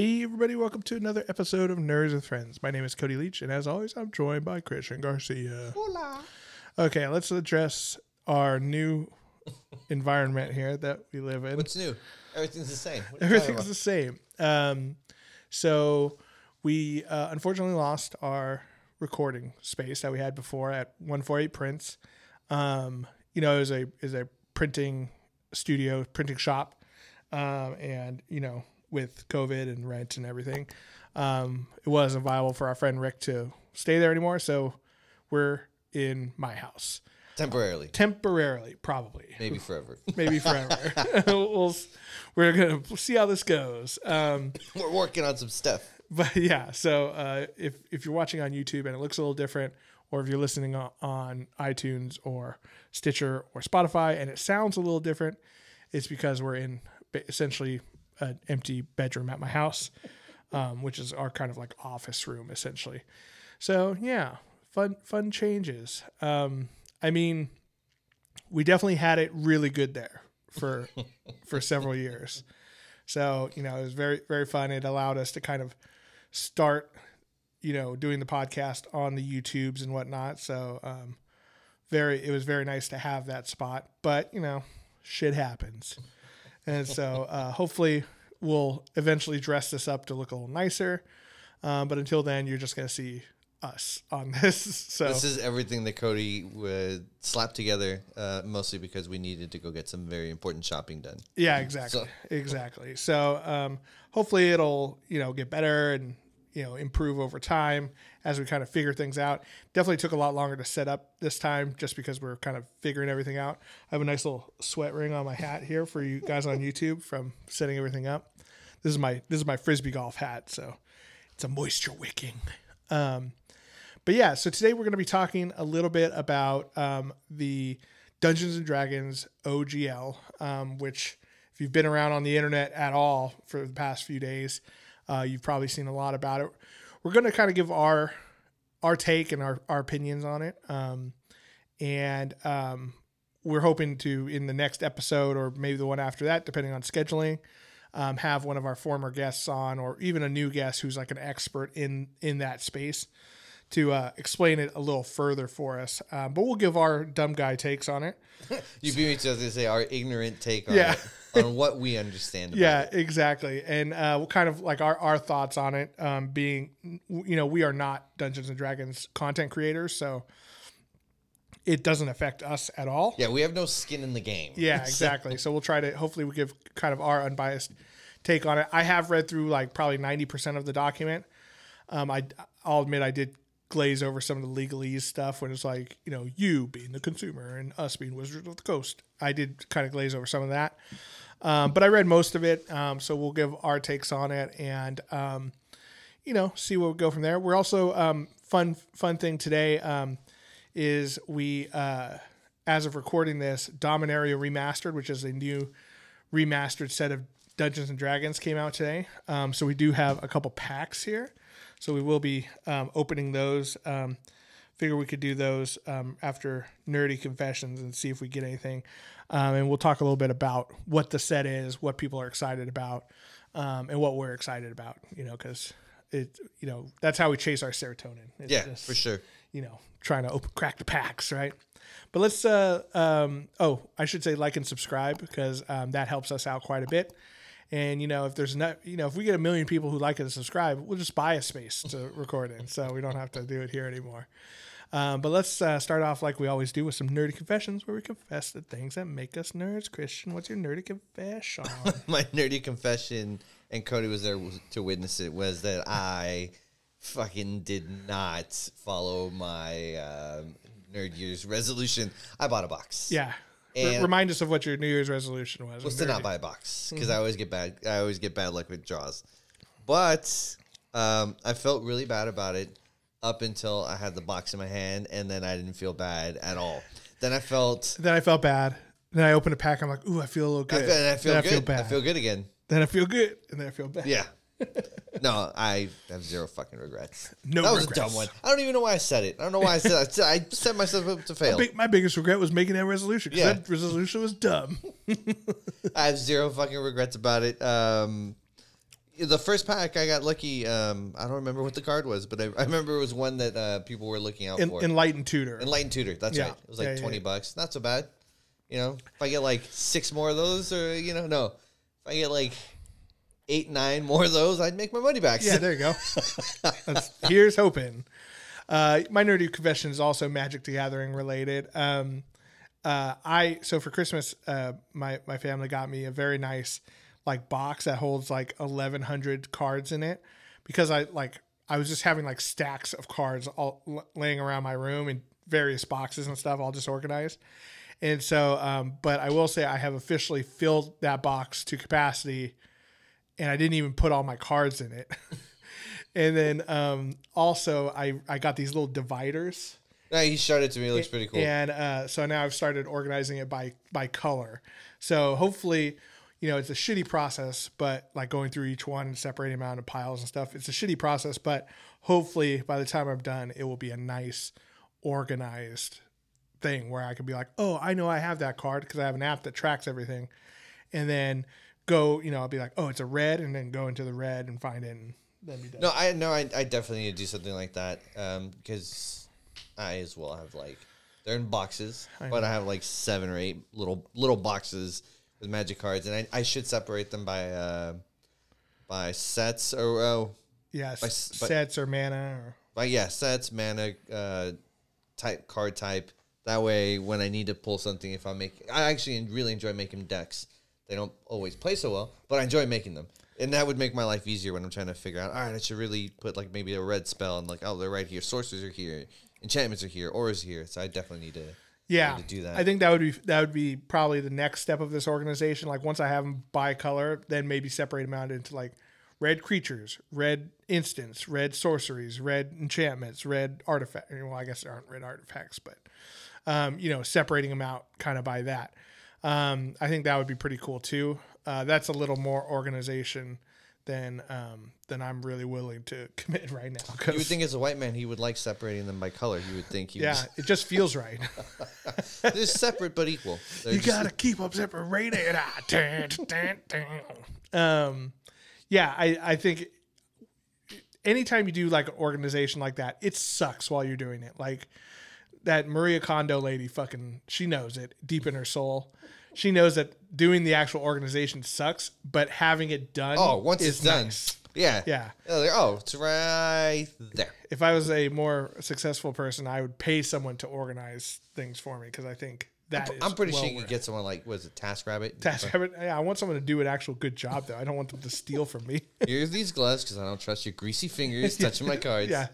Hey, everybody, welcome to another episode of Nerds with Friends. My name is Cody Leach, and as always, I'm joined by Christian Garcia. Hola. Okay, let's address our new environment here that we live in. What's new? Everything's the same. What are you talking Everything's the same. Um, so we uh, unfortunately lost our recording space that we had before at 148 Prints. Um, you know, is a is a printing studio, printing shop, um, and you know, with COVID and rent and everything, um, it wasn't viable for our friend Rick to stay there anymore. So we're in my house? Temporarily, temporarily, probably maybe forever. maybe forever. we'll, we're gonna see how this goes. Um, We're working on some stuff. but yeah, so uh, if if you're watching on YouTube and it looks a little different, or if you're listening on, on iTunes or Stitcher or Spotify and it sounds a little different, it's because we're in essentially an empty bedroom at my house, um, which is our kind of like office room essentially. So yeah, fun fun changes. Um, I mean, we definitely had it really good there for for several years. So you know, it was very very fun. It allowed us to kind of start, you know, doing the podcast on the YouTubes and whatnot. So um, very it was very nice to have that spot. But you know, shit happens, and so uh, hopefully we'll eventually dress this up to look a little nicer. Um, but until then, you're just gonna see us on this. So This is everything that Cody would slap together, uh, mostly because we needed to go get some very important shopping done. Yeah, exactly. exactly. So um, hopefully it'll, you know, get better and, you know, improve over time as we kind of figure things out. Definitely took a lot longer to set up this time just because we're kind of figuring everything out. I have a nice little sweat ring on my hat here for you guys on YouTube from setting everything up. This is my this is my frisbee golf hat, so it's a moisture wicking. Um, but yeah, so today we're going to be talking a little bit about um, the Dungeons and Dragons OGL, um, which if you've been around on the internet at all for the past few days, uh, you've probably seen a lot about it. We're going to kind of give our our take and our, our opinions on it, um, and um, we're hoping to in the next episode or maybe the one after that, depending on scheduling, um, have one of our former guests on, or even a new guest who's like an expert in in that space to uh, explain it a little further for us. Um, but we'll give our dumb guy takes on it. You beat me to gonna say our ignorant take on Yeah. it, on what we understand. About Yeah, it. exactly. And uh, we'll kind of like our, our thoughts on it um, being, you know, we are not Dungeons and Dragons content creators, so it doesn't affect us at all. yeah, we have no skin in the game. Yeah, exactly. so we'll try to hopefully we give kind of our unbiased take on it. I have read through like probably ninety percent of the document. Um, I I'll admit I did glaze over some of the legalese stuff when it's like you know you being the consumer and us being Wizards of the Coast. I did kind of glaze over some of that, um, but I read most of it. Um, so we'll give our takes on it and um, you know see where we go from there. We're also um, fun fun thing today um, is we uh, as of recording this Dominaria remastered, which is a new remastered set of Dungeons and Dragons came out today. Um, so we do have a couple packs here. So we will be um, opening those. Um, figure we could do those um, after nerdy confessions and see if we get anything. Um, and we'll talk a little bit about what the set is, what people are excited about, um, and what we're excited about. You know, because it, you know, that's how we chase our serotonin. It's Yeah, just, for sure. you know, trying to open, crack the packs, right? But let's, uh, um, oh, I should say like and subscribe because um, that helps us out quite a bit. And you know, if there's not, you know, if we get a million people who like it and subscribe, we'll just buy a space to record in, so we don't have to do it here anymore. Um, but let's uh, start off like we always do with some nerdy confessions, where we confess the things that make us nerds. Christian, what's your nerdy confession? my nerdy confession, and Cody was there to witness it, was that I fucking did not follow my um, nerd year's resolution. I bought a box. yeah, And- remind us of what your New Year's resolution was. was to not buy a box because I always get bad. I always get bad luck with draws. But um, I felt really bad about it up until I had the box in my hand, and then I didn't feel bad at all. Then I felt. Then I felt bad. Then I opened a pack. I'm like, ooh, I feel a little I good. feel, I feel then good. I feel bad. I feel good again. then I feel good, and then I feel bad. Yeah. no, I have zero fucking regrets. No that was regrets. a dumb one. I don't even know why I said it. I don't know why I said it. I set myself up to fail. Big, my biggest regret was making that resolution. Yeah. that resolution was dumb. I have zero fucking regrets about it. Um, the first pack I got lucky. Um, I don't remember what the card was, but I, I remember it was one that uh, people were looking out En- for. Enlightened tutor. Enlightened Tutor. That's Yeah. right. It was like yeah, twenty yeah. bucks. Not so bad. You know, if I get like six more of those, or you know, no, if I get like eight, nine more of those, I'd make my money back. Yeah, there you go. That's, here's hoping. Uh, my nerdy confession is also Magic the Gathering related. Um, uh, I so for Christmas, uh, my my family got me a very nice like box that holds like eleven hundred cards in it because I like I was just having like stacks of cards all l- laying around my room in various boxes and stuff, all disorganized. And so, um, but I will say I have officially filled that box to capacity and I didn't even put all my cards in it. and then um, also I I got these little dividers, Yeah, he showed it to me. It looks pretty cool. and uh, so now I've started organizing it by by color. So hopefully, you know, it's a shitty process, but like going through each one and separating them out into piles and stuff, it's a shitty process. But hopefully, by the time I'm done, it will be a nice, organized thing where I can be like, oh, I know I have that card because I have an app that tracks everything, and then go, you know, I'll be like, oh, it's a red, and then go into the red and find it, and then be done. No, I no, I, I definitely need to do something like that um, because I as well have like they're in boxes, but I have like seven or eight little little boxes with magic cards, and I, I should separate them by uh, by sets or oh, Yes, by s- by- sets or mana or by yeah sets mana uh, type card type. That way, when I need to pull something, if I make, I actually really enjoy making decks. They don't always play so well, but I enjoy making them, and that would make my life easier when I'm trying to figure out. All right, I should really put like maybe a red spell, and like, oh, they're right here. Sorcerers are here, enchantments are here, auras here. So I definitely need to. Yeah, to do that. I think that would be that would be probably the next step of this organization. Like once I have them by color, then maybe separate them out into like red creatures, red instants, red sorceries, red enchantments, red artifact. Well, I guess there aren't red artifacts, but um, you know, separating them out kind of by that. Um, I think that would be pretty cool too. Uh, that's a little more organization than um, than I'm really willing to commit right now. You would think as a white man he would like separating them by color. You would think he yeah, was it just feels right. they're separate but equal. They're You just- gotta keep them separated. Ah, um, yeah, I, I think anytime you do like an organization like that, it sucks while you're doing it. Like that Maria Kondo lady, fucking, she knows it deep in her soul. She knows that doing the actual organization sucks, but having it done. Oh, once it's done, nice. yeah, Yeah. Oh, oh, it's right there. If I was a more successful person, I would pay someone to organize things for me because I think that I'm pretty well sure you could get someone like was it TaskRabbit? Task Rabbit. Yeah, I want someone to do an actual good job though. I don't want them to steal from me. Here's these gloves because I don't trust your greasy fingers touching my cards. yeah,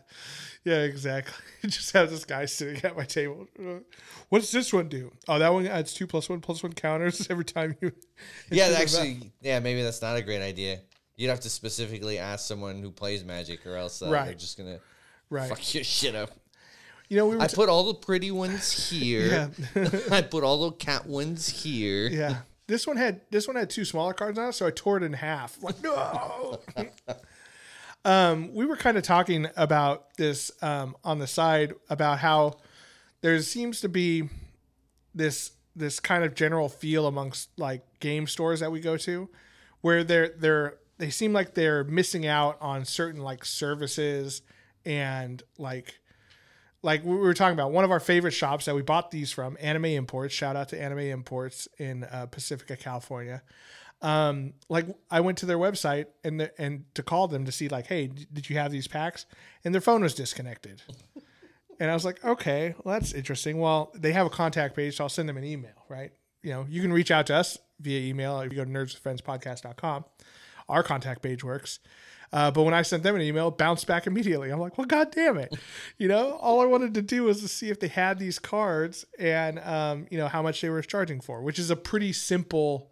yeah, exactly. Just have this guy sitting at my table. What does this one do? Oh, that one adds two plus one plus one counters every time you. yeah. Actually, yeah. Maybe that's not a great idea. You'd have to specifically ask someone who plays Magic, or else uh, they're just gonna right. fuck your shit up. You know we were. I t- put all the pretty ones here. I put all the cat ones here. yeah. This one had this one had two smaller cards on it, so I tore it in half. Like no. Um, we were kind of talking about this um, on the side about how there seems to be this this kind of general feel amongst like game stores that we go to where they're they're they seem like they're missing out on certain like services and like like we were talking about one of our favorite shops that we bought these from anime imports shout out to anime imports in uh, pacifica california um like i went to their website and the, and to call them to see like hey did you have these packs? And their phone was disconnected. And i was like okay well that's interesting. Well they have a contact page so i'll send them an email right? You know you can reach out to us via email if you go to nerdswithfriendspodcast.com our contact page works. Uh, but when I sent them an email, it bounced back immediately. I'm like, well, god damn it. You know, all I wanted to do was to see if they had these cards and, um, you know, how much they were charging for, which is a pretty simple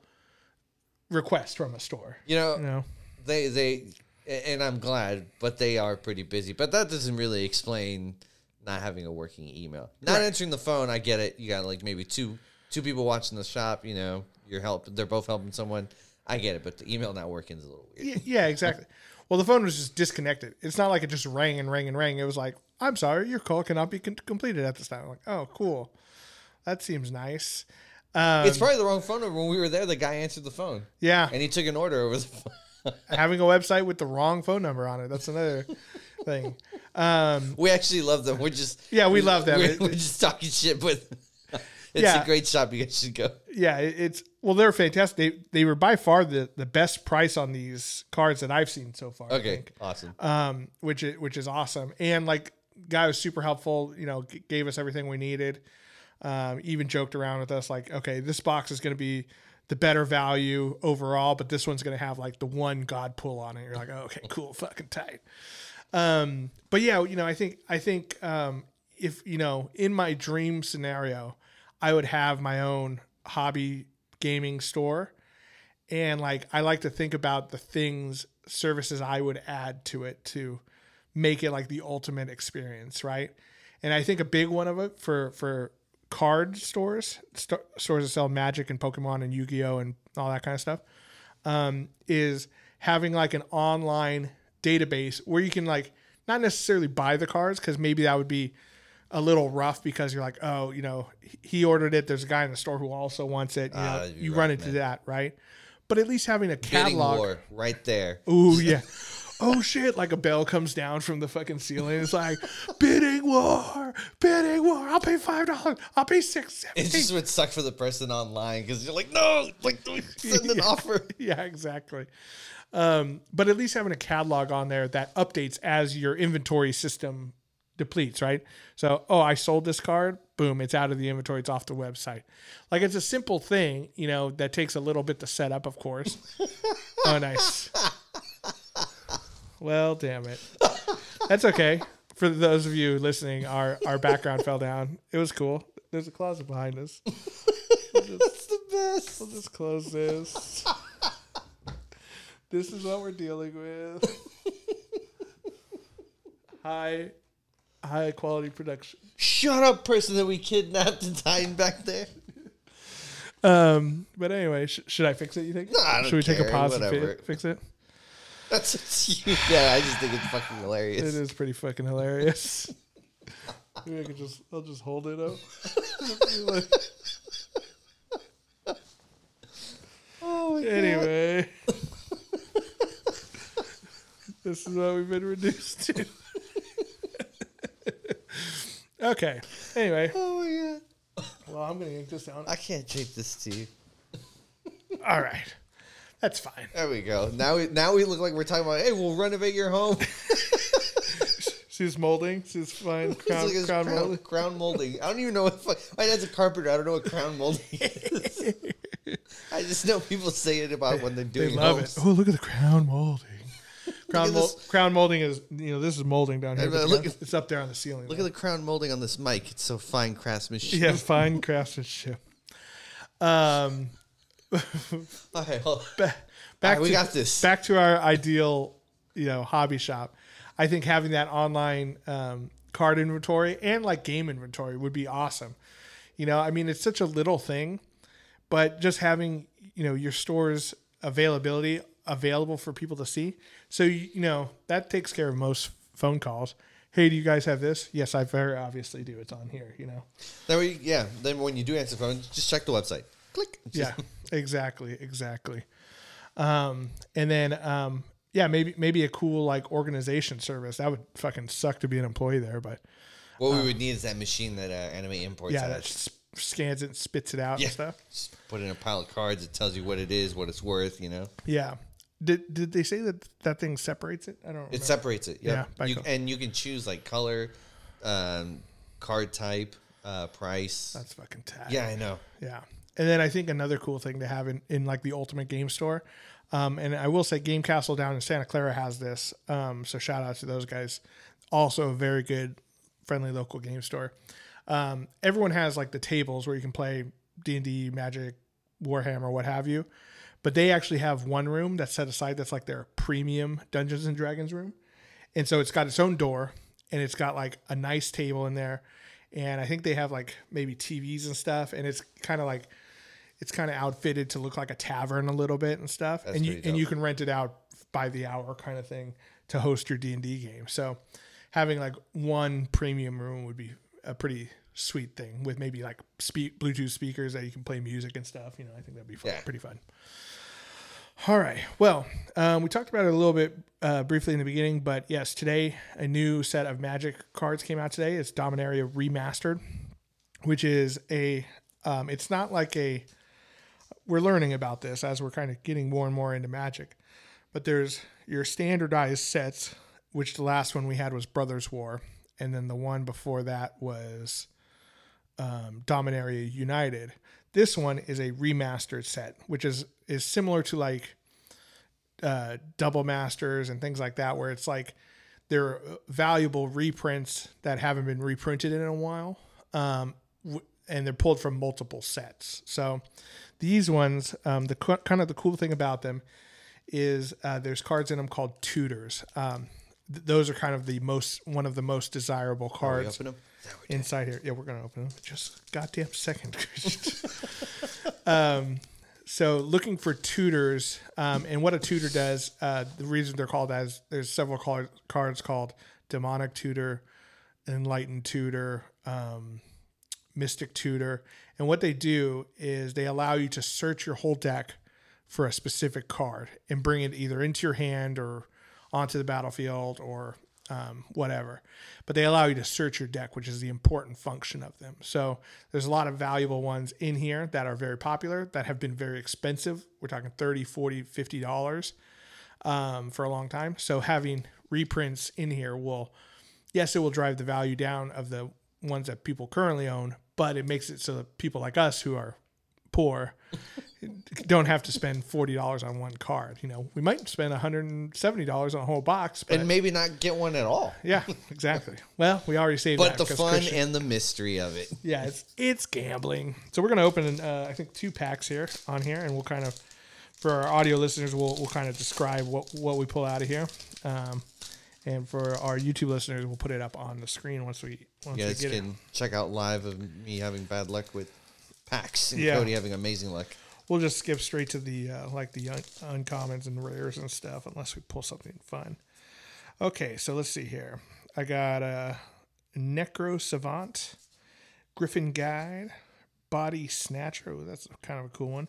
request from a store. You know, You know, they they and I'm glad, but they are pretty busy. But that doesn't really explain not having a working email. Not Right. answering the phone, I get it. You got like maybe two two people watching the shop, you know, you're help they're both helping someone. I get it, but the email not working is a little weird. Yeah, exactly. Well, the phone was just disconnected. It's not like it just rang and rang and rang. It was like, I'm sorry, your call cannot be con- completed at this time. I'm like, oh, cool. That seems nice. Um, it's probably the wrong phone number. When we were there, the guy answered the phone. yeah. And he took an order over the phone. having a website with the wrong phone number on it. That's another thing. Um, We actually love them. We're just Yeah, we love them. We're, we're just talking shit, but it's Yeah. a great shop. You guys should go. yeah, it's well, they're fantastic. They they were by far the the best price on these cards that I've seen so far. I Okay, awesome. um, which is which is awesome. And like, guy was super helpful. You know, g- gave us everything we needed. Um, even joked around with us like, okay, this box is going to be the better value overall, but this one's going to have like the one God pull on it. You're like, oh, okay, cool, fucking tight. Um, but yeah, you know, I think I think um, if you know, in my dream scenario, I would have my own hobby gaming store and like I like to think about the things services I would add to it to make it like the ultimate experience, right? And I think a big one of it for for card stores, st- stores that sell Magic and Pokemon and Yu Gi Oh and all that kind of stuff, um, is having like an online database where you can like not necessarily buy the cards because maybe that would be a little rough because you're like, oh, you know, he ordered it. There's a guy in the store who also wants it. You, know, Ah, you're right, run into man. that, right? But at least having a catalog. right there. Ooh, yeah. Oh shit! Like a bell comes down from the fucking ceiling. It's like bidding war, bidding war. I'll pay five dollars. I'll pay six. It just would suck for the person online because you're like, no, like send an Yeah. offer. yeah, exactly. Um, but at least having a catalog on there that updates as your inventory system depletes, right? So, oh, I sold this card. Boom, it's out of the inventory. It's off the website. Like it's a simple thing, you know, that takes a little bit to set up, of course. oh, nice. Well, damn it. That's okay. For those of you listening, our our background fell down. It was cool. There's a closet behind us. That's the best. We'll just close this. this is what we're dealing with. high, high quality production. Shut up, person that we kidnapped and hiding back there. Um, but anyway, sh- should I fix it? You think? No, I don't should we take a care, pause and whatever. fi- fix it? That's you. Yeah, I just think it's fucking hilarious. It is pretty fucking hilarious. Maybe I could just, I'll just hold it up. Oh my God. anyway, this is what we've been reduced to. okay. Anyway, Oh my god. well, I'm gonna yank this down. I can't take this to you. All right, that's fine. There we go. Now we now we look like we're talking about. Hey, we'll renovate your home. She's molding? She's fine crown, like crown crown, molding? crown molding. I don't even know what. My dad's a carpenter. I don't know what crown molding is. I just know people say it about when they're doing. They love homes. it. Oh, look at the crown molding. Crown, crown molding is you know this is molding down here. Hey, but man, the look at- it's up there on the ceiling. Look at the crown molding on this mic. It's so fine craftsmanship. yeah, fine craftsmanship. Um, Okay, hold- ba- back Alright, we to, got this. Back to our ideal, you know, hobby shop. I think having that online um, card inventory and like game inventory would be awesome. You know, I mean, it's such a little thing, but just having you know your store's availability available for people to see. So you you know that takes care of most phone calls. Hey, do you guys have this? Yes, I very obviously do. It's on here. You know. Then we, yeah. Then when you do answer the phone, just check the website. Click. Yeah exactly exactly um and then um yeah maybe maybe a cool like organization service that would fucking suck to be an employee there but What we would need is that machine that uh, Anime imports. yeah that just scans it and spits it out Yeah. and stuff Just put in a pile of cards. It tells you what it is, what it's worth. You know, yeah did did they say that that thing separates it i don't remember. it separates it. Yep. Yeah, You, and you can choose like color, um, card type, uh, price. that's fucking tight yeah, I know. Yeah. And then I think another cool thing to have in, in like the ultimate game store. Um, and I will say Game Castle down in Santa Clara has this. Um, so shout out to those guys. Also a very good, friendly local game store. Um, everyone has like the tables where you can play D and D, Magic, Warhammer, what have you. But they actually have one room that's set aside that's like their premium Dungeons and Dragons room. And so it's got its own door and it's got like a nice table in there. And I think they have like maybe TVs and stuff. And it's kind of like, it's kind of outfitted to look like a tavern a little bit and stuff. That's and you and you can rent it out by the hour kind of thing to host your D&D game. So having like one premium room would be a pretty sweet thing with maybe like speak Bluetooth speakers that you can play music and stuff. You know, I think that'd be fun, Yeah. pretty fun. All right. Well, um, we talked about it a little bit uh, briefly in the beginning, but yes, today a new set of Magic cards came out today. It's Dominaria Remastered, which is a. Um, it's not like a. We're learning about this as we're kind of getting more and more into Magic, but there's your standardized sets, which the last one we had was Brothers War, and then the one before that was um, Dominaria United. This one is a remastered set, which is is similar to like uh, double masters and things like that, where it's like they're valuable reprints that haven't been reprinted in a while, um, and they're pulled from multiple sets. So these ones, um, the kind of the cool thing about them is uh, there's cards in them called tutors. Um, th- those are kind of the most one of the most desirable cards inside here. Yeah, we're gonna open them. Just goddamn second. um, so looking for tutors, um, and what a tutor does. Uh, the reason they're called as there's several card, cards called demonic tutor, enlightened tutor, um, mystic tutor, and what they do is they allow you to search your whole deck for a specific card and bring it either into your hand or onto the battlefield or um, whatever. But they allow you to search your deck, which is the important function of them. So there's a lot of valuable ones in here that are very popular that have been very expensive. We're talking 30, 40, 50 dollars um, for a long time. So having reprints in here will, yes, it will drive the value down of the ones that people currently own, but it makes it so that people like us who are poor don't have to spend forty dollars on one card. You know, we might spend one hundred and seventy dollars on a whole box, but and maybe not get one at all. yeah, exactly. Well, we already saved But the fun Christian- and the mystery of it. yeah, it's it's gambling. So we're gonna open, uh, I think, two packs here on here, and we'll kind of, for our audio listeners, we'll we'll kind of describe what what we pull out of here, um, and for our YouTube listeners, we'll put it up on the screen once we once You we guys get it. can check out live of me having bad luck with packs and Yeah. Cody having amazing luck. We'll just skip straight to the uh, like the un- uncommons and rares and stuff, unless we pull something fun. Okay, so let's see here. I got a Necrosavant, Griffin Guide, Body Snatcher. Ooh, that's kind of a cool one.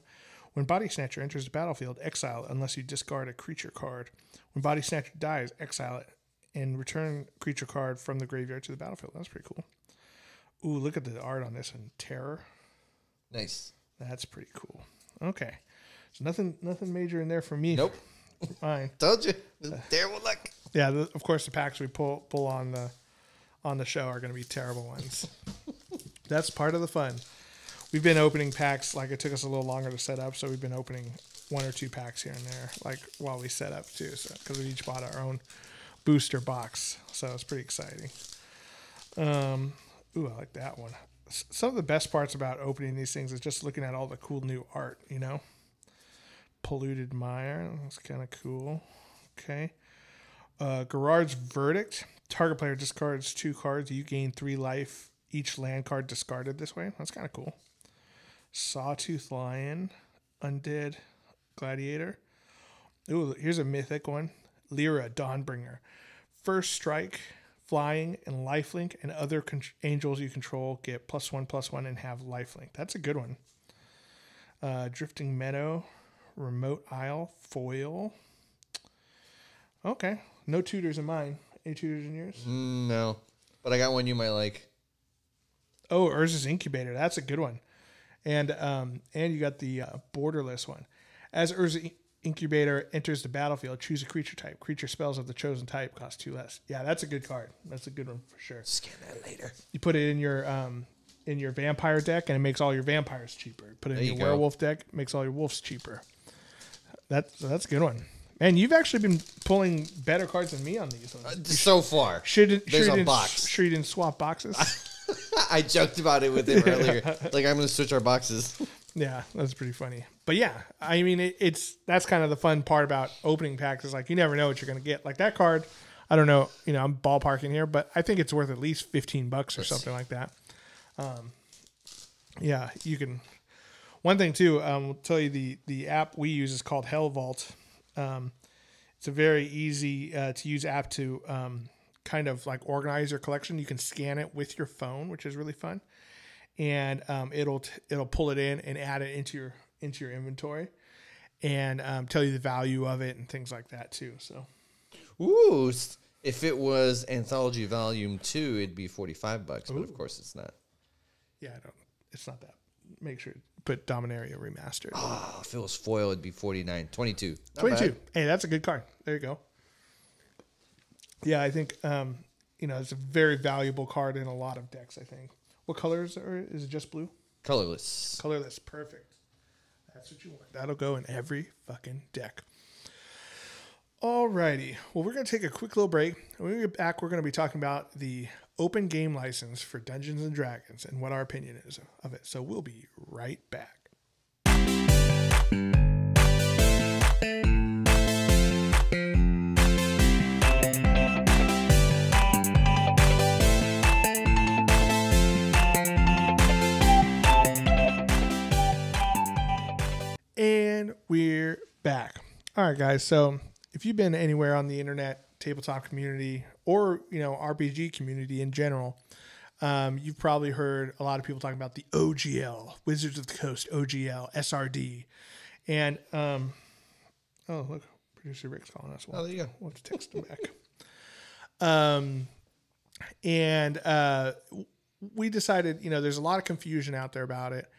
When Body Snatcher enters the battlefield, exile it unless you discard a creature card. When Body Snatcher dies, exile it and return creature card from the graveyard to the battlefield. That's pretty cool. Ooh, look at the art on this one. Terror. Nice. That's pretty cool. Okay. So nothing nothing major in there for me. Nope. Fine. Told you. Uh, terrible luck. Yeah, the, of course the packs we pull pull on the on the show are going to be terrible ones. That's part of the fun. We've been opening packs like it took us a little longer to set up, so we've been opening one or two packs here and there like while we set up too, so cuz we each bought our own booster box. So it's pretty exciting. Um ooh, I like that one. Some of the best parts about opening these things is just looking at all the cool new art, you know. Polluted Mire, that's kind of cool. Okay. Uh, Gerard's Verdict. Target player discards two cards. You gain three life. Each land card discarded this way. That's kind of cool. Sawtooth Lion. Undead Gladiator. Ooh, here's a mythic one. Lyra Dawnbringer. First strike, flying, and lifelink, and other con- angels you control get plus one, plus one, and have lifelink. That's a good one. Uh, Drifting Meadow. Remote Isle. Foil. Okay. No tutors in mine. Any tutors in yours? Mm, no. But I got one you might like. Oh, Urza's Incubator. That's a good one. And um, and you got the uh, borderless one. As Urza Incubator enters the battlefield, choose a creature type. Creature spells of the chosen type cost two less. Yeah, that's a good card. That's a good one for sure. Scan that later. You put it in your um, in your vampire deck, and it makes all your vampires cheaper. Put it in There your you go. werewolf deck, makes all your wolves cheaper. That's that's a good one. Man, you've actually been pulling better cards than me on these ones. Uh, so far. Should there's you a box. Sure you didn't swap boxes. I joked about it with him earlier. Like, I'm going to switch our boxes. Yeah, that's pretty funny. But yeah, I mean, it, it's that's kind of the fun part about opening packs is like you never know what you're going to get. Like that card, I don't know, you know, I'm ballparking here, but I think it's worth at least 15 bucks or something like that. Um, yeah, you can. One thing too, um, I'll tell you the the app we use is called Helvault. Um, it's a very easy uh, to use app to um, kind of like organize your collection. You can scan it with your phone, which is really fun and um, it'll t- it'll pull it in and add it into your into your inventory. and um, tell you the value of it and things like that too. So Ooh, if it was Anthology Volume 2, it'd be 45 bucks, but of course it's not. yeah, I don't. It's not that. Make sure put Dominaria remastered. Oh, if it was foil, it'd be 49. 22. Not 22. bad. Hey, that's a good card. There you go. Yeah, I think um, you know it's a very valuable card in a lot of decks. I think. What colors are? Is it just blue? Colorless. Colorless. Perfect. That's what you want. That'll go in every fucking deck. Alrighty. Well, we're going to take a quick little break. When we get back, we're going to be talking about the open game license for Dungeons and Dragons and what our opinion is of it. So we'll be right back. Back. All right, guys. So if you've been anywhere on the internet, tabletop community, or you know RPG community in general, um, you've probably heard a lot of people talking about the OGL, Wizards of the Coast, OGL, SRD, and um, oh look, producer Rick's calling us. Oh, there you go. We'll have to text him back. Um, and uh, we decided, you know, there's a lot of confusion out there about it,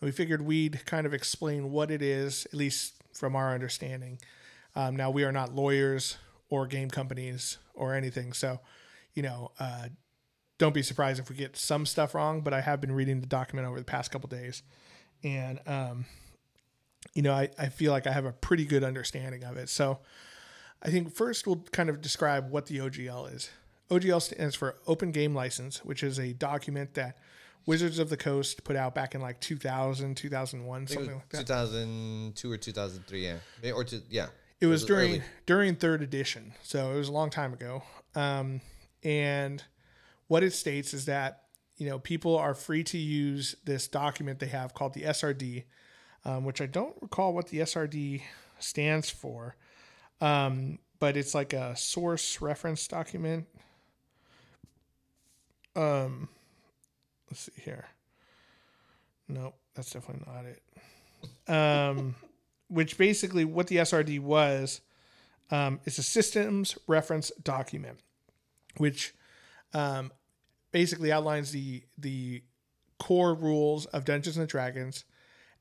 and we figured we'd kind of explain what it is, at least from our understanding. Um, now, we are not lawyers or game companies or anything, so you know, uh, don't be surprised if we get some stuff wrong. But I have been reading the document over the past couple days, and um, you know, I, I feel like I have a pretty good understanding of it. So I think first we'll kind of describe what the OGL is. OGL stands for Open Game License, which is a document that Wizards of the Coast put out back in like 2000, 2001, I think it something like that. 2002 or 2003, yeah. Or two, yeah. It was during early. during third edition, so it was a long time ago. Um, and what it states is that you know people are free to use this document they have called the SRD, um, which I don't recall what the SRD stands for, um, but it's like a source reference document. Um, let's see here. Nope, that's definitely not it. Um, which basically what the SRD was, um, it's a systems reference document, which um, basically outlines the the core rules of Dungeons and Dragons,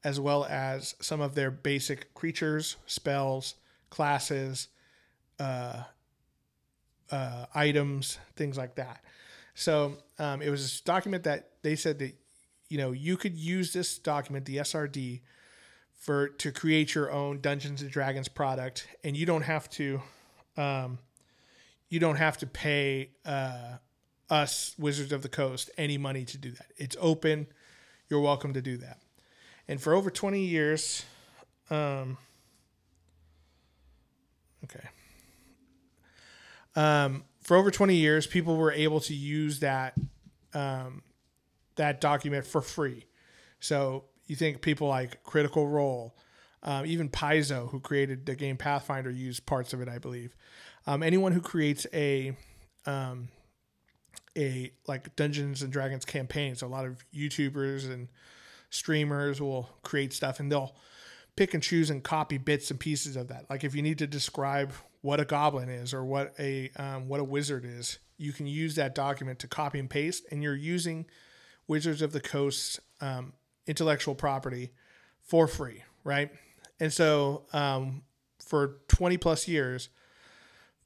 as well as some of their basic creatures, spells, classes, uh, uh, items, things like that. So um, it was this document that they said that you know you could use this document, the SRD, for to create your own Dungeons and Dragons product, and you don't have to, um, you don't have to pay uh, us Wizards of the Coast any money to do that. It's open. You're welcome to do that. And for over 20 years, um, okay. Um, for over 20 years, people were able to use that um, that document for free. So you think people like Critical Role, um, even Paizo, who created the game Pathfinder, used parts of it, I believe. Um, anyone who creates a um, a like Dungeons and Dragons campaign, so a lot of YouTubers and streamers will create stuff, and they'll pick and choose and copy bits and pieces of that. Like if you need to describe what a goblin is or what a um, what a wizard is, you can use that document to copy and paste, and you're using Wizards of the Coast um, intellectual property for free, right? And so um, for 20 plus years,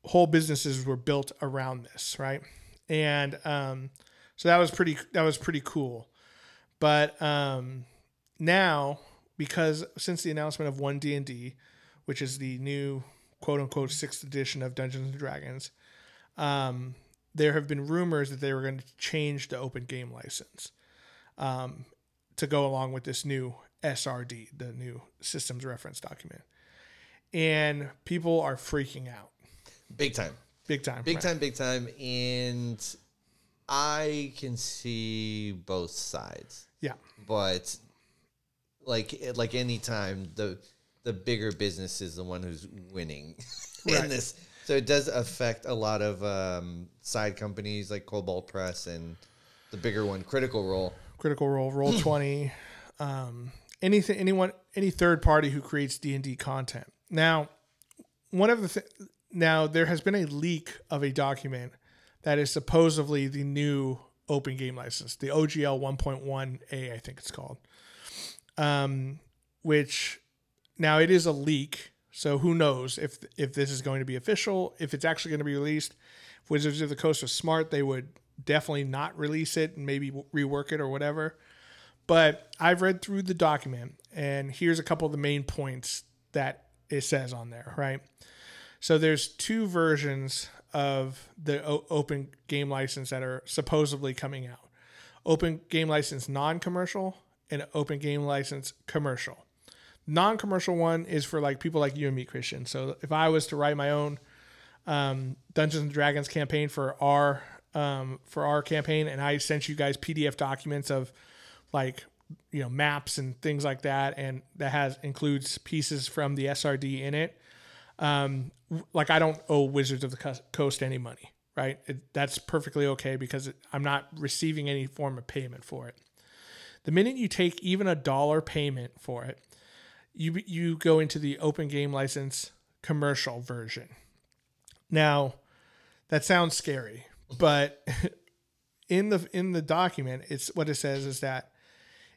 whole businesses were built around this, right? And um, so that was pretty that was pretty cool. But um, now, because since the announcement of One D and D, which is the new quote unquote sixth edition of Dungeons and Dragons, um, there have been rumors that they were going to change the open game license um, to go along with this new SRD, the new systems reference document. And people are freaking out Big time. big time. Big right? time, big time. And I can see both sides. Yeah. But like like any time the the bigger business is the one who's winning Right. in this. So it does affect a lot of um, side companies like Kobold Press and the bigger one, Critical Role. Critical Role, Roll 20, um, anything, anyone, any third party who creates D and D content. Now, one of the th- now there has been a leak of a document that is supposedly the new open game license, the OGL 1.1a, I think it's called. Um, which now it is a leak, so who knows if if this is going to be official, if it's actually going to be released. If Wizards of the Coast was smart, they would definitely not release it and maybe rework it or whatever. But I've read through the document, and here's a couple of the main points that it says on there, right? So there's two versions of the o- open game license that are supposedly coming out. Open game license non-commercial and open game license commercial. Non-commercial one is for like people like you and me, Christian. So if I was to write my own um, Dungeons and Dragons campaign for our um, for our campaign, and I sent you guys PDF documents of like you know maps and things like that, and that has includes pieces from the SRD in it. Um, like I don't owe Wizards of the Coast any money, right? It, that's perfectly okay because it, I'm not receiving any form of payment for it. The minute you take even a dollar payment for it, you you go into the open game license commercial version. Now, that sounds scary, but in the in the document, it's what it says is that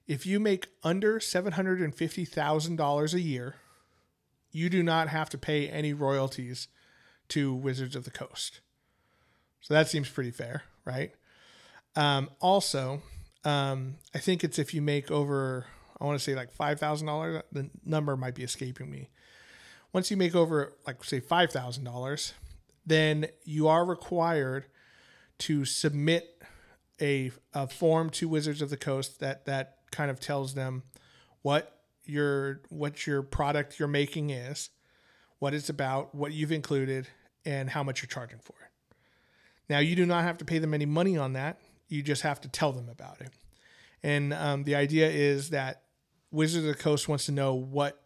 if you make under seven hundred and fifty thousand dollars a year, you do not have to pay any royalties to Wizards of the Coast. So that seems pretty fair, right? Um, also, um, I think it's if you make over, I want to say like five thousand dollars. The number might be escaping me. Once you make over, like say five thousand dollars, then you are required to submit a, a form to Wizards of the Coast that that kind of tells them what your what your product you're making is, what it's about, what you've included, and how much you're charging for it. Now you do not have to pay them any money on that. You just have to tell them about it. And um, the idea is that Wizards of the Coast wants to know what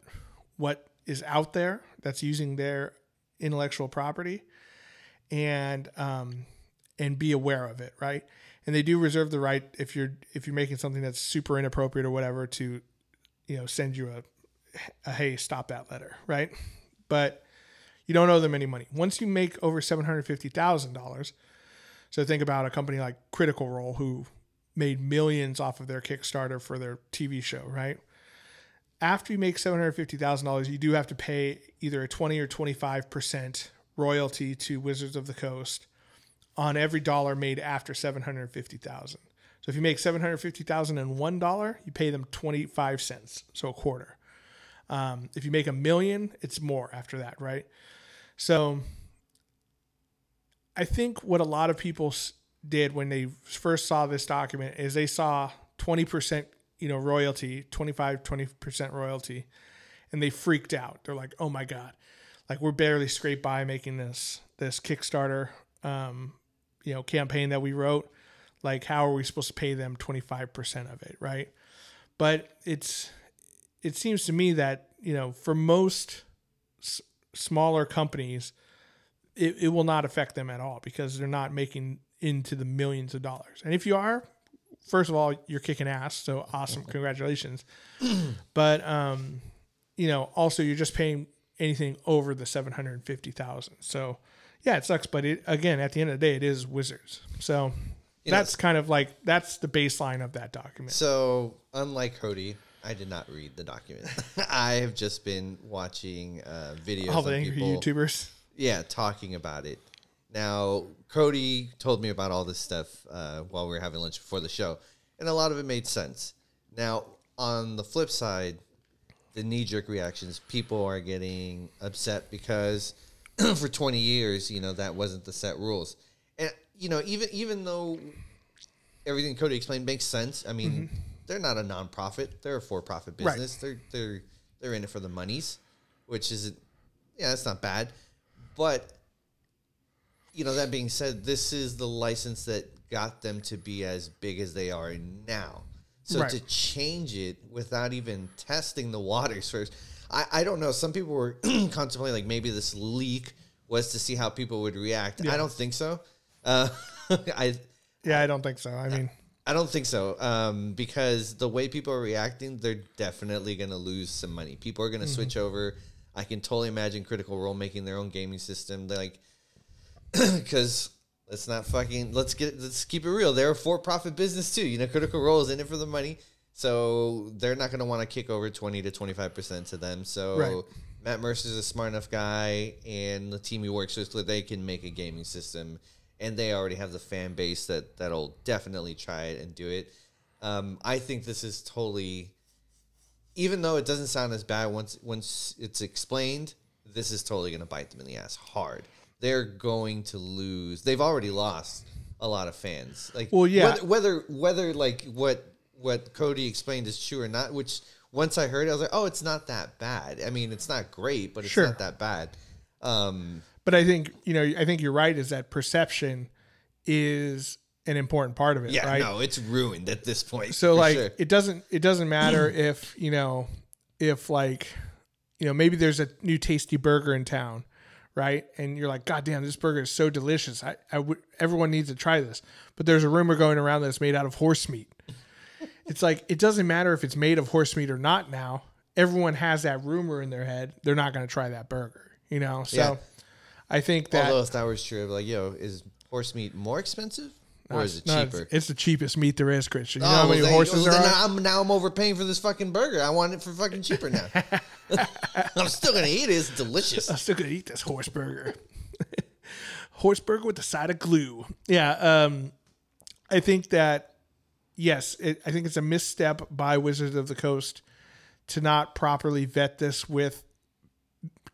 what is out there that's using their intellectual property, and um, and be aware of it, right? And they do reserve the right if you're if you're making something that's super inappropriate or whatever to, you know, send you a, a hey stop that letter, right? But you don't owe them any money once you make over seven hundred fifty thousand dollars. So think about a company like Critical Role who made millions off of their Kickstarter for their TV show, right? After you make seven hundred fifty thousand dollars, you do have to pay either a twenty or twenty five percent royalty to Wizards of the Coast on every dollar made after 750,000. So if you make 750,000 and one dollar, you pay them 25 cents, so a quarter. Um, if you make a million, it's more after that, right? So I think what a lot of people did when they first saw this document is they saw 20%, you know, royalty, 25, 20% royalty, and they freaked out. They're like, "Oh my god, like we're barely scraped by making this this Kickstarter um, you know campaign that we wrote. Like how are we supposed to pay them 25% of it right? But it's it seems to me that you know for most s- smaller companies it, it will not affect them at all because they're not making into the millions of dollars. And if you are first of all you're kicking ass so awesome congratulations but um you know also you're just paying anything over the 750000 so yeah, it sucks, but it, again, at the end of the day, it is Wizards. So you that's know, kind of like that's the baseline of that document. So unlike Cody, I did not read the document. I have just been watching uh, videos. All the angry people, YouTubers. Yeah, talking about it. Now, Cody told me about all this stuff uh, while we were having lunch before the show, and a lot of it made sense. Now, on the flip side, the knee jerk reactions, people are getting upset because for 20 years, you know, that wasn't the set rules. And you know, even even though everything Cody explained makes sense, I mean, mm-hmm. they're not a nonprofit; they're a for-profit business. Right. They're they're they're in it for the monies, which is, yeah, that's not bad. But you know, that being said, this is the license that got them to be as big as they are now. So right. to change it without even testing the waters first, I, I don't know. Some people were contemplating like maybe this leak was to see how people would react. Yeah. I don't think so. Uh, I yeah, I don't think so. I mean, I don't think so. Um, because the way people are reacting, they're definitely going to lose some money. People are going to switch over. I can totally imagine Critical Role making their own gaming system. They're like, because let's not fucking let's get let's keep it real. They're a for profit business too. You know, Critical Role is in it for the money, so they're not going to want to kick over twenty to twenty five percent to them. So. Right. Matt Mercer's a smart enough guy, and the team he works with, they can make a gaming system, and they already have the fan base that that'll definitely try it and do it. Um, I think this is totally, even though it doesn't sound as bad once once it's explained, this is totally going to bite them in the ass hard. They're going to lose. They've already lost a lot of fans. Like, Well, yeah. whether whether, whether like what what Cody explained is true or not, which once I heard, it, I was like, oh, it's not that bad. I mean, it's not great, but it's Sure. not that bad. Um, But I think you know, I think you're right. Is that perception is an important part of it, yeah, right? no, it's ruined at this point. So like sure. it doesn't it doesn't matter if you know if like you know maybe there's a new tasty burger in town, right? And you're like, God damn, this burger is so delicious. I, I would everyone needs to try this. But there's a rumor going around that it's made out of horse meat. it's like it doesn't matter if it's made of horse meat or not. Now everyone has that rumor in their head. They're not going to try that burger, you know. So Yeah. I think that Although if that was true, like, yo, is horse meat more expensive or is it no, it's- cheaper? It's, the cheapest meat there is, Christian. You know Oh, how well, many then- horses well, there are? I'm, now I'm overpaying for this fucking burger. I want it for fucking cheaper now. I'm still gonna eat it. It's delicious. I'm still gonna eat this horse burger. horse burger with a side of glue. Yeah, um, I think that yes, it, I think it's a misstep by Wizards of the Coast to not properly vet this with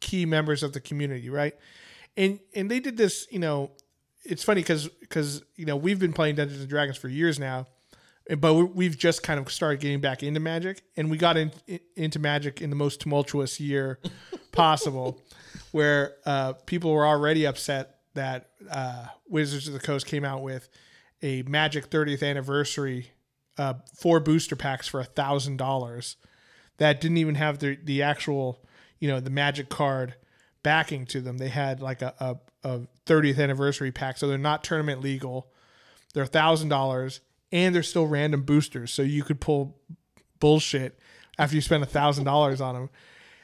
key members of the community, right? And and they did this, you know. It's funny because because you know we've been playing Dungeons and Dragons for years now, but we- we've just kind of started getting back into Magic, and we got in, in- into Magic in the most tumultuous year possible, where uh, people were already upset that uh, Wizards of the Coast came out with a Magic 30th anniversary uh, four booster packs for a thousand dollars that didn't even have the the actual you know the Magic card backing to them. They had like a, a, a 30th anniversary pack, so they're not tournament legal. They're thousand dollars, and they're still random boosters, so you could pull bullshit after you spend a thousand dollars on them.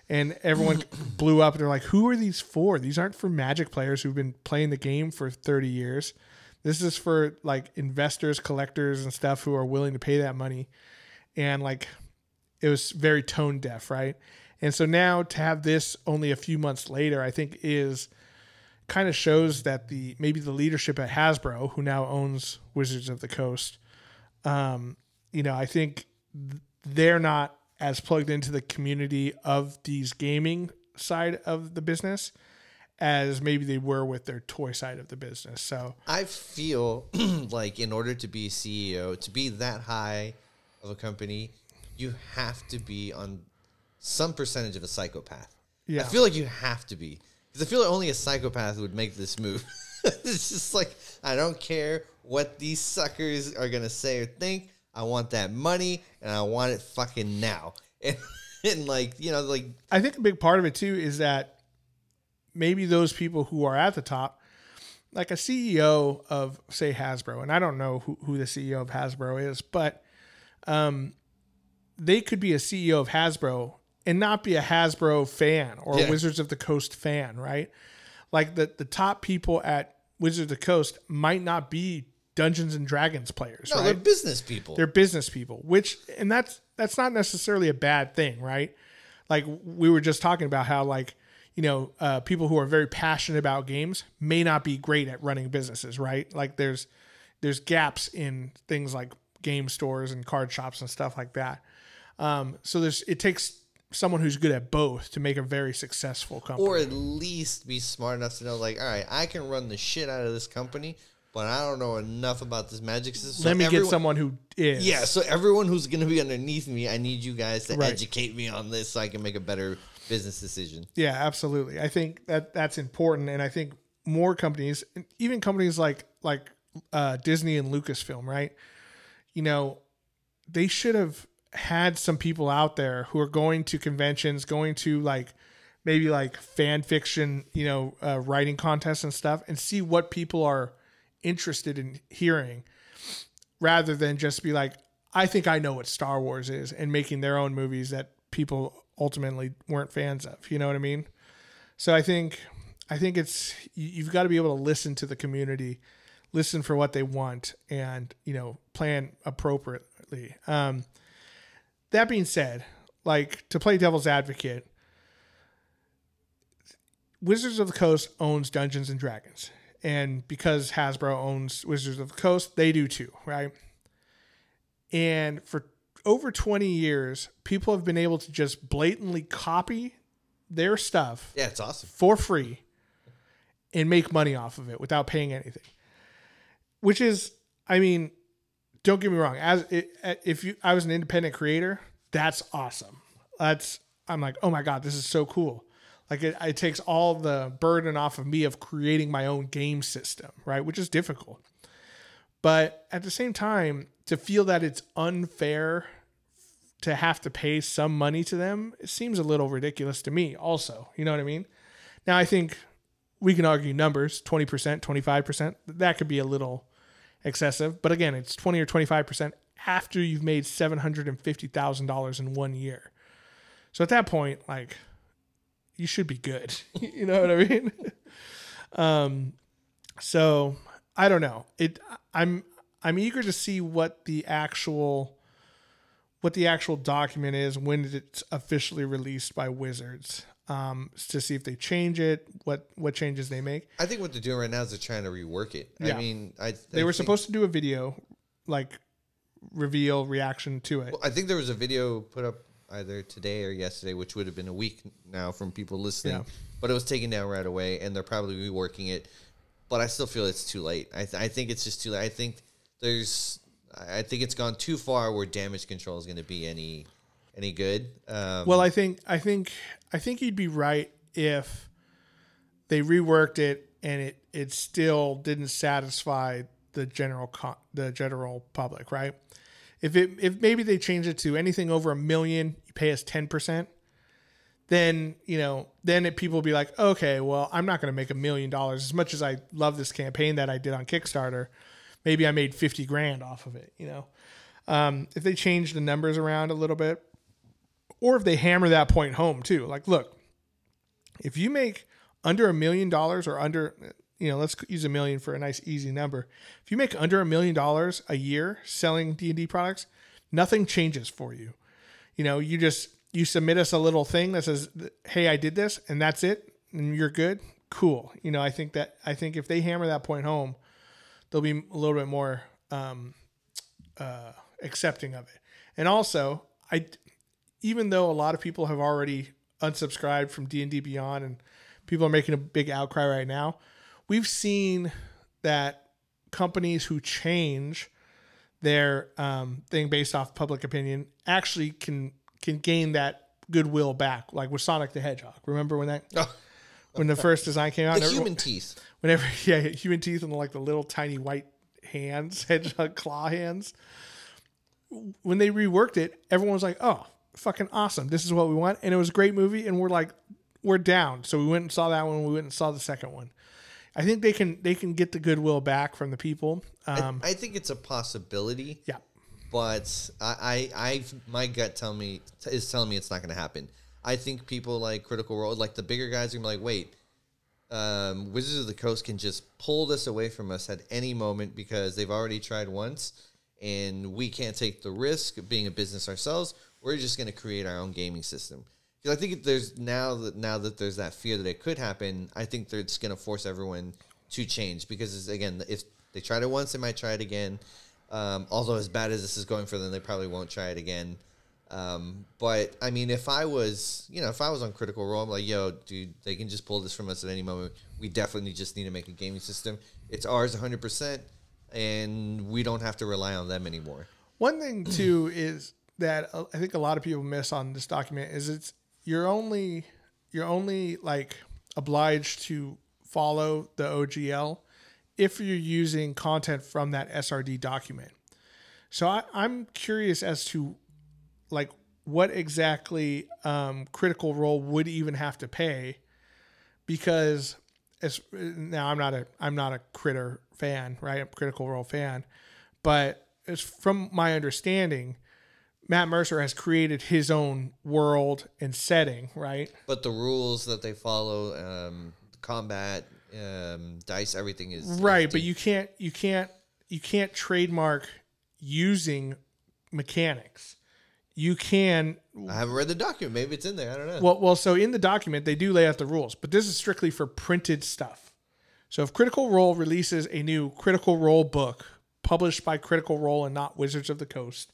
And everyone blew up. They're like, "Who are these for? These aren't for Magic players who've been playing the game for thirty years. This is for like investors, collectors, and stuff who are willing to pay that money." And like, it was very tone deaf, right? And so now to have this only a few months later, I think is kind of shows that the maybe the leadership at Hasbro, who now owns Wizards of the Coast, um, you know, I think they're not as plugged into the community of these gaming side of the business as maybe they were with their toy side of the business. So I feel like in order to be CEO, to be that high of a company, you have to be on some percentage of a psychopath. Yeah. I feel like you have to be because I feel like only a psychopath would make this move. it's just like I don't care what these suckers are gonna say or think. I want that money and I want it fucking now. And, and like you know, like I think a big part of it too is that maybe those people who are at the top, like a CEO of say Hasbro, and I don't know who, who the CEO of Hasbro is, but um, they could be a CEO of Hasbro and not be a Hasbro fan or Yeah. Wizards of the Coast fan, right? Like the the top people at Wizards of the Coast might not be Dungeons and Dragons players, no, right? they're business people. they're business people which and that's that's not necessarily a bad thing right like we were just talking about how like you know uh, people who are very passionate about games may not be great at running businesses right like there's there's gaps in things like game stores and card shops and stuff like that um, so there's it takes someone who's good at both to make a very successful company or at least be smart enough to know, like, all right, I can run the shit out of this company, but I don't know enough about this magic system. So let me get someone who is Yeah, so everyone who's going to be underneath me, I need you guys to Right. educate me on this so I can make a better business decision. Yeah, absolutely. I think that that's important, and I think more companies, even companies like like uh, Disney and Lucasfilm, right? You know, they should have had some people out there who are going to conventions, going to like maybe like fan fiction, you know, uh, writing contests and stuff, and see what people are interested in hearing. rather than just be like, I think I know what Star Wars is and making their own movies that people ultimately weren't fans of. You know what I mean? So I think I think it's you've got to be able to listen to the community, listen for what they want, and you know plan appropriately. Um, that being said, like to play devil's advocate, Wizards of the Coast owns Dungeons and Dragons, and because Hasbro owns Wizards of the Coast, they do too, right? And for over 20 years, people have been able to just blatantly copy their stuff Yeah, it's awesome. for free and make money off of it without paying anything. Which is, I mean, don't get me wrong. As it, if you, I was an independent creator, that's awesome. That's I'm like, oh my god, this is so cool. Like it, it takes all the burden off of me of creating my own game system, right? Which is difficult. But at the same time, to feel that it's unfair to have to pay some money to them, it seems a little ridiculous to me, also. You know what I mean? Now, I think we can argue numbers 20%, 25%. That could be a little excessive. But again, it's 20 or 25% after you've made $750,000 in one year. So at that point, like, you should be good. you know what I mean? um, so I don't know. It I'm I'm eager to see what the actual what the actual document is when it's officially released by Wizards. Um, to see if they change it, what what changes they make. I think what they're doing right now is they're trying to rework it. Yeah. I mean, I They were think- supposed to do a video, like reveal reaction to it. I think there was a video put up either today or yesterday, which would have been a week now from people listening. Yeah. But it was taken down right away, and they're probably reworking it. But I still feel it's too late. I, th- I think it's just too late. I think there's, I I think it's gone too far where damage control is going to be any, any good. Um, Well, I think I think I think you'd be right if they reworked it and it it still didn't satisfy the general co- the general public, right? If it if maybe they change it to anything over a million, you pay us ten percent. Then you know, then it, people will be like, okay, well, I'm not going to make a million dollars as much as I love this campaign that I did on Kickstarter. Maybe I made fifty grand off of it. You know, um, if they change the numbers around a little bit, or if they hammer that point home too. Like, look, if you make under a million dollars or under, you know, let's use a million for a nice easy number. If you make under a million dollars a year selling D and D products, nothing changes for you. You know, you just you submit us a little thing that says, "Hey, I did this," and that's it, and you're good. Cool. You know, I think that I think if they hammer that point home, they'll be a little bit more um, uh, accepting of it. And also, I even though a lot of people have already unsubscribed from D&D Beyond and people are making a big outcry right now, we've seen that companies who change their um, thing based off public opinion actually can can gain that goodwill back like with Sonic the Hedgehog. Remember when that Oh. when the first design came out? the and everyone- human teeth. whenever yeah human teeth and like the little tiny white hands hedgehog claw hands when they reworked it everyone was like oh fucking awesome this is what we want and it was a great movie and we're like we're down so we went and saw that one we went and saw the second one i think they can they can get the goodwill back from the people um I think it's a possibility. yeah but I, I, I my gut tell me is telling me it's not going to happen. I think people like Critical Role, like the bigger guys, are gonna be like, wait, um, Wizards of the Coast can just pull this away from us at any moment because they've already tried once, and we can't take the risk of being a business ourselves. We're just going to create our own gaming system. Because I think there's now that now that there's that fear that it could happen, I think just going to force everyone to change because it's, again, if they tried it once, they might try it again. Um, although as bad as this is going for them, they probably won't try it again. Um, but I mean, if I was, you know, if I was on Critical Role, I'm like, yo, dude, they can just pull this from us at any moment. We definitely just need to make a gaming system. It's ours 100%, and we don't have to rely on them anymore. One thing too is that uh, I think a lot of people miss on this document is it's you're only you're only like obliged to follow the OGL if you're using content from that SRD document. So I, I'm curious as to like what exactly um, Critical Role would even have to pay because as now I'm not a I'm not a critter fan, right? I'm a Critical Role fan, but as from my understanding, Matt Mercer has created his own world and setting, right? But the rules that they follow, um, combat, um, dice, everything is Right, is but you can't you can't you can't trademark using mechanics. You can I haven't read the document. Maybe it's in there. I don't know. well well so in the document they do lay out the rules, but this is strictly for printed stuff. So if Critical Role releases a new Critical Role book published by Critical Role and not Wizards of the Coast,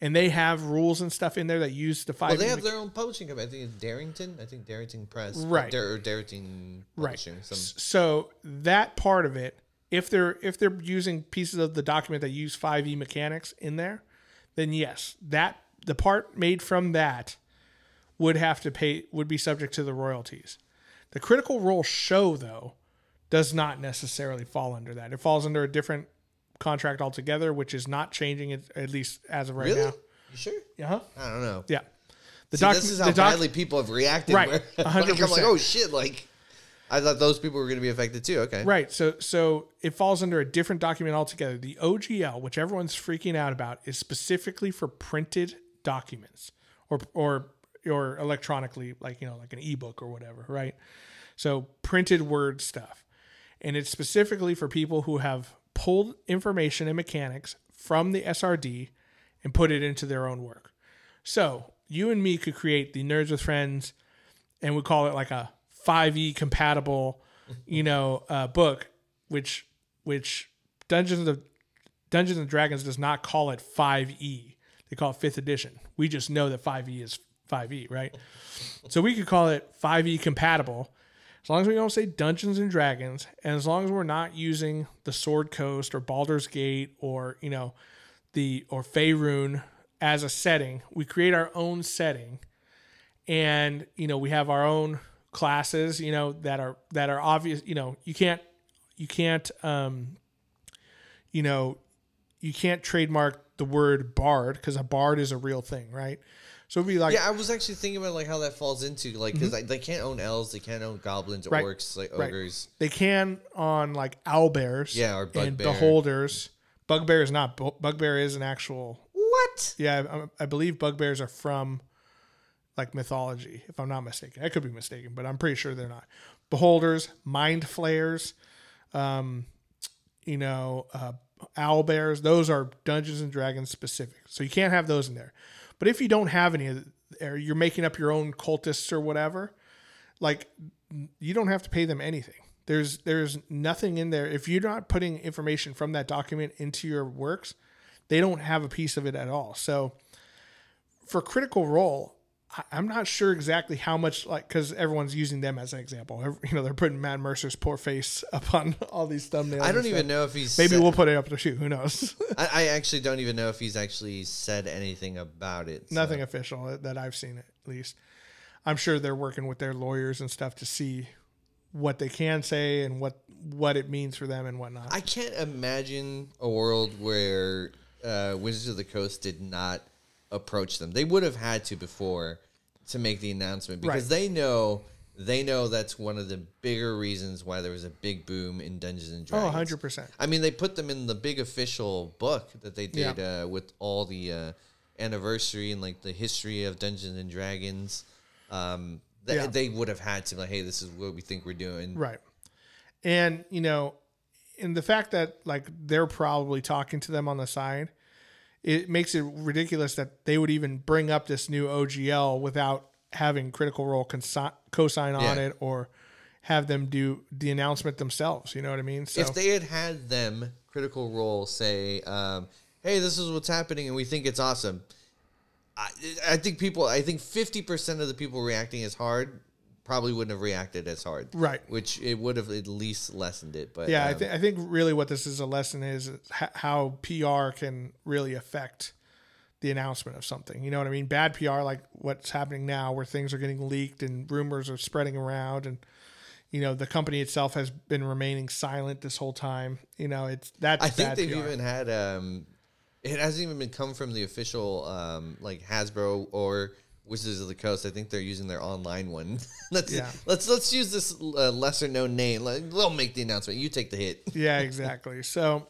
and they have rules and stuff in there that use the five well, they have their own publishing company. I think it's Darrington. I think Darrington Press. Right. Dar- or Darrington right. Publishing. Some, So that part of it, if they're if they're using pieces of the document that use 5e mechanics in there, then yes, that the part made from that would have to pay would be subject to the royalties. The critical role show though does not necessarily fall under that. It falls under a different contract altogether, which is not changing it at least as of right really? now. You sure? Uh-huh. I don't know. Yeah. The See, this is how doc- badly people have reacted. Right, Where, like, 100%. I'm like, oh shit! Like, I thought those people were going to be affected too. Okay. Right. So so it falls under a different document altogether. The OGL, which everyone's freaking out about, is specifically for printed documents or or or electronically, like you know, like an ebook or whatever, right? So printed word stuff. And it's specifically for people who have pulled information and mechanics from the SRD and put it into their own work. So you and me could create the Nerds with Friends and we call it like a 5e compatible, you know, uh, book, which which Dungeons of Dungeons and Dragons does not call it 5e. They call it fifth edition. We just know that 5e is 5e, right? so we could call it 5e compatible. As long as we don't say Dungeons and Dragons, and as long as we're not using the Sword Coast or Baldur's Gate or you know the or Faerun as a setting, we create our own setting. And you know we have our own classes you know that are that are obvious you know you can't you can't um you know you can't trademark the word bard because a bard is a real thing right so it'd be like Yeah, I was actually thinking about like how that falls into like because they can't own elves, they can't own goblins, Mm-hmm. Right. orcs, like Right. ogres. they can on like owlbears Yeah, or and bugbear. beholders bugbear is not bugbear is an actual What? yeah I, I believe bugbears are from like mythology if i'm not mistaken i could be mistaken but i'm pretty sure they're not beholders mind flayers um you know uh owl bears those are dungeons and dragons specific so you can't have those in there but if you don't have any or you're making up your own cultists or whatever like you don't have to pay them anything. There's there's nothing in there. If you're not putting information from that document into your works they don't have a piece of it at all. So for critical role i'm not sure exactly how much like because everyone's using them as an example. You know they're putting matt mercer's poor face up on all these thumbnails I don't even know if he's maybe said- we'll put it up to shoot. Who knows? I, I actually don't even know if he's actually said anything about it. so- nothing official that i've seen at least. I'm sure they're working with their lawyers and stuff to see what they can say and what what it means for them and whatnot. I can't imagine a world where uh, Wizards of the Coast did not approach them. They would have had to before to make the announcement because Right. they know they know that's one of the bigger reasons why there was a big boom in Dungeons and oh Dragons. 100% I mean, they put them in the big official book that they did uh, with all the uh, anniversary and like the history of Dungeons and Dragons. Um, th- Yeah. They would have had to like, hey, this is what we think we're doing. Right. And, you know, and the fact that like they're probably talking to them on the side, it makes it ridiculous that they would even bring up this new OGL without having Critical Role consi- co-sign on Yeah. it or have them do the announcement themselves. You know what I mean? So If they had had them Critical Role say, um, "Hey, this is what's happening, and we think it's awesome," I, I think people, I think fifty percent of the people reacting as hard probably wouldn't have reacted as hard, Right. Which it would have at least lessened it. But yeah, I um, think I think really what this is a lesson is how PR can really affect the announcement of something. You know what I mean? Bad PR, like what's happening now, where things are getting leaked and rumors are spreading around, and you know the company itself has been remaining silent this whole time. You know, it's that's I think they've PR. even had um, it hasn't even been come from the official um, like Hasbro or Wizards of the Coast. I think they're using their online one. let's Yeah. let's let's use this uh, lesser known name. Like, they'll make the announcement. You take the hit. yeah, exactly. So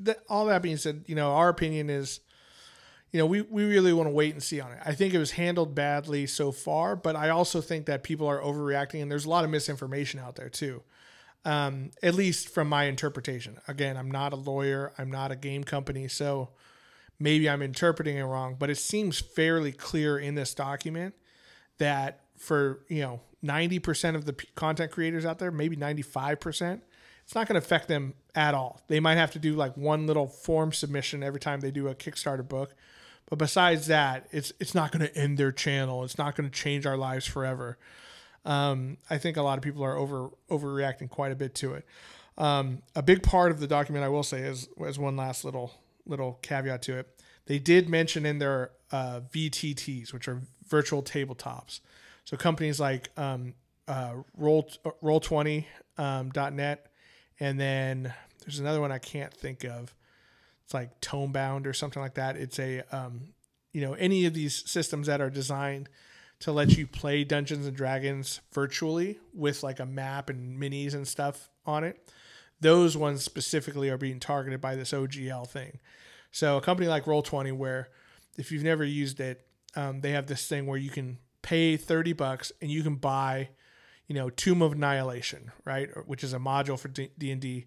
that, all that being said, you know, our opinion is, you know, we, we really want to wait and see on it. I think it was handled badly so far, but I also think that people are overreacting and there's a lot of misinformation out there too. Um, at least from my interpretation. Again, I'm not a lawyer, I'm not a game company, so maybe I'm interpreting it wrong, but it seems fairly clear in this document that for, you know, 90% of the p- content creators out there, maybe 95%, it's not going to affect them at all. They might have to do like one little form submission every time they do a Kickstarter book. But besides that, it's it's not going to end their channel. It's not going to change our lives forever. Um, I think a lot of people are over overreacting quite a bit to it. Um, a big part of the document, I will say, is as one last little little caveat to it. They did mention in their uh, VTTs, which are virtual tabletops. So companies like um, uh, Roll Roll Twenty um, .net, and then there's another one I can't think of. It's like Tonebound or something like that. It's a um, you know any of these systems that are designed to let you play Dungeons and Dragons virtually with like a map and minis and stuff on it. Those ones specifically are being targeted by this OGL thing. So a company like Roll20, where if you've never used it, um, they have this thing where you can pay 30 bucks and you can buy, you know, Tomb of Annihilation, right? Which is a module for D&D.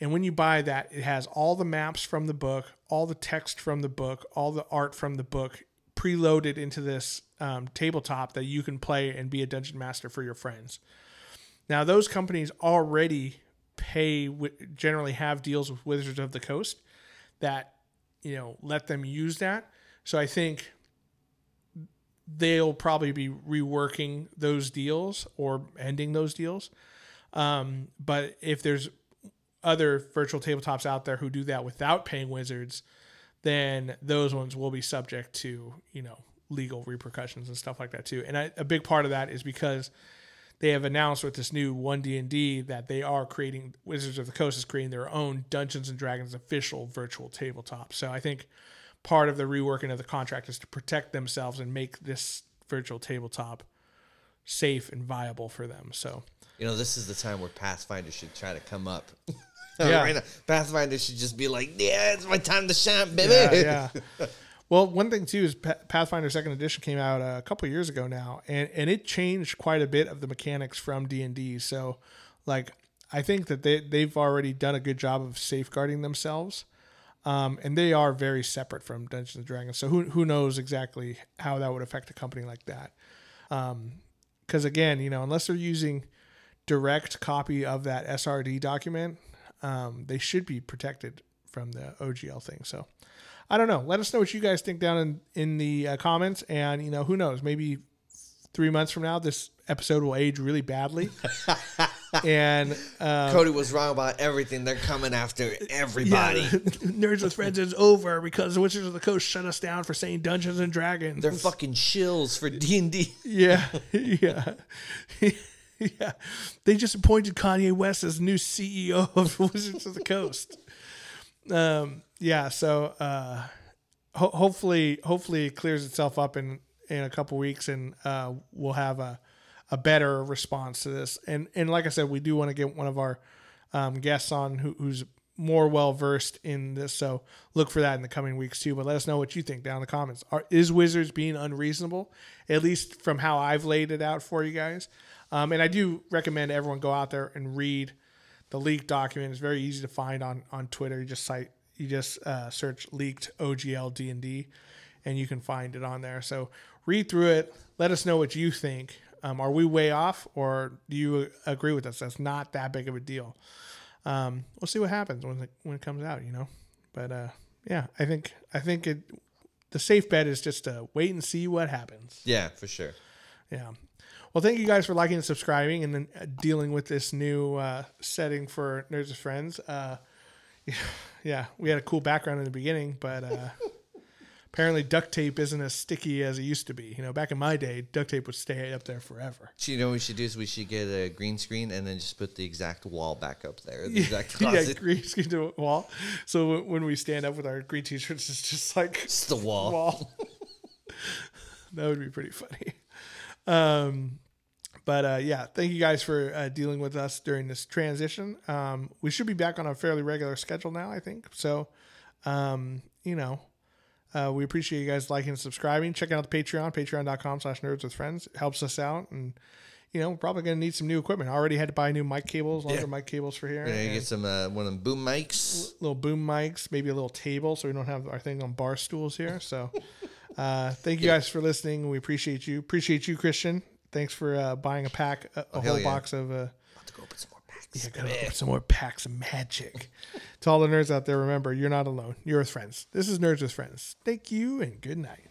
And when you buy that, it has all the maps from the book, all the text from the book, all the art from the book preloaded into this um, tabletop that you can play and be a dungeon master for your friends. Now, those companies already pay, generally have deals with Wizards of the Coast that, you know, let them use that. So I think they'll probably be reworking those deals or ending those deals. Um, but if there's other virtual tabletops out there who do that without paying Wizards, then those ones will be subject to you know legal repercussions and stuff like that too. And I, a big part of that is because they have announced with this new one D and D that they are creating Wizards of the Coast is creating their own Dungeons and Dragons official virtual tabletop. So I think part of the reworking of the contract is to protect themselves and make this virtual tabletop safe and viable for them. So you know, this is the time where Pathfinder should try to come up. yeah. right now, Pathfinder should just be like, yeah, it's my time to shine, baby. Yeah. yeah. Well, one thing too is Pathfinder Second Edition came out a couple years ago now, and and it changed quite a bit of the mechanics from D and D. So, like, I think that they they've already done a good job of safeguarding themselves. Um, and they are very separate from Dungeons and Dragons. So who who knows exactly how that would affect a company like that? Because um, again, you know, unless they're using direct copy of that SRD document, um, they should be protected from the OGL thing. So I don't know. Let us know what you guys think down in in the uh, comments, and you know who knows, maybe three months from now, this episode will age really badly. and um, Cody was wrong about everything. They're coming after everybody. Yeah, Nerds with Friends is over because Wizards of the Coast shut us down for saying Dungeons and Dragons. They're fucking shills for D and D. Yeah, yeah. yeah, they just appointed Kanye West as new CEO of Wizards of the Coast. Um, yeah, so uh, ho- hopefully, hopefully it clears itself up in in a couple weeks, and uh, we'll have a a better response to this. And and like I said, we do want to get one of our um, guests on who, who's more well versed in this. So look for that in the coming weeks too. But let us know what you think down in the comments. Are, is Wizards being unreasonable? At least from how I've laid it out for you guys. Um, and I do recommend everyone go out there and read the leaked document. is very easy to find on on Twitter. You just cite you just uh, search leaked OGL D and D, and you can find it on there. So read through it. Let us know what you think. Um, are we way off, or do you agree with us? That's not that big of a deal. Um, we'll see what happens when it, when it comes out. You know, but uh, yeah, I think I think it. The safe bet is just to wait and see what happens. Yeah, for sure. Yeah. Well, thank you guys for liking and subscribing and then uh, dealing with this new uh, setting for Nerds with Friends. Uh, yeah, we had a cool background in the beginning, but uh, apparently duct tape isn't as sticky as it used to be. You know, back in my day, duct tape would stay up there forever. You know what we should do is we should get a green screen and then just put the exact wall back up there. The exact yeah, yeah, green screen to wall. So when we stand up with our green t-shirts, it's just like it's the wall. wall. that would be pretty funny. Um, But uh, yeah, thank you guys for uh, dealing with us during this transition. Um, we should be back on a fairly regular schedule now, I think. So, um, you know, uh, we appreciate you guys liking and subscribing. Checking out the Patreon, patreon.com slash nerds with friends. It helps us out. And, you know, we're probably going to need some new equipment. I already had to buy new mic cables, longer Yeah. mic cables for here. Gonna get some uh, one of them boom mics. little boom mics, maybe a little table so we don't have our thing on bar stools here. So, uh, thank you guys for listening. We appreciate you. Appreciate you, Christian. Thanks for uh, buying a pack, a, a hell whole yeah. box of. Uh, About to go open some more packs. yeah, gotta open some more packs of magic. to all the nerds out there, remember, you're not alone. You're with friends. This is Nerds with Friends. Thank you and good night.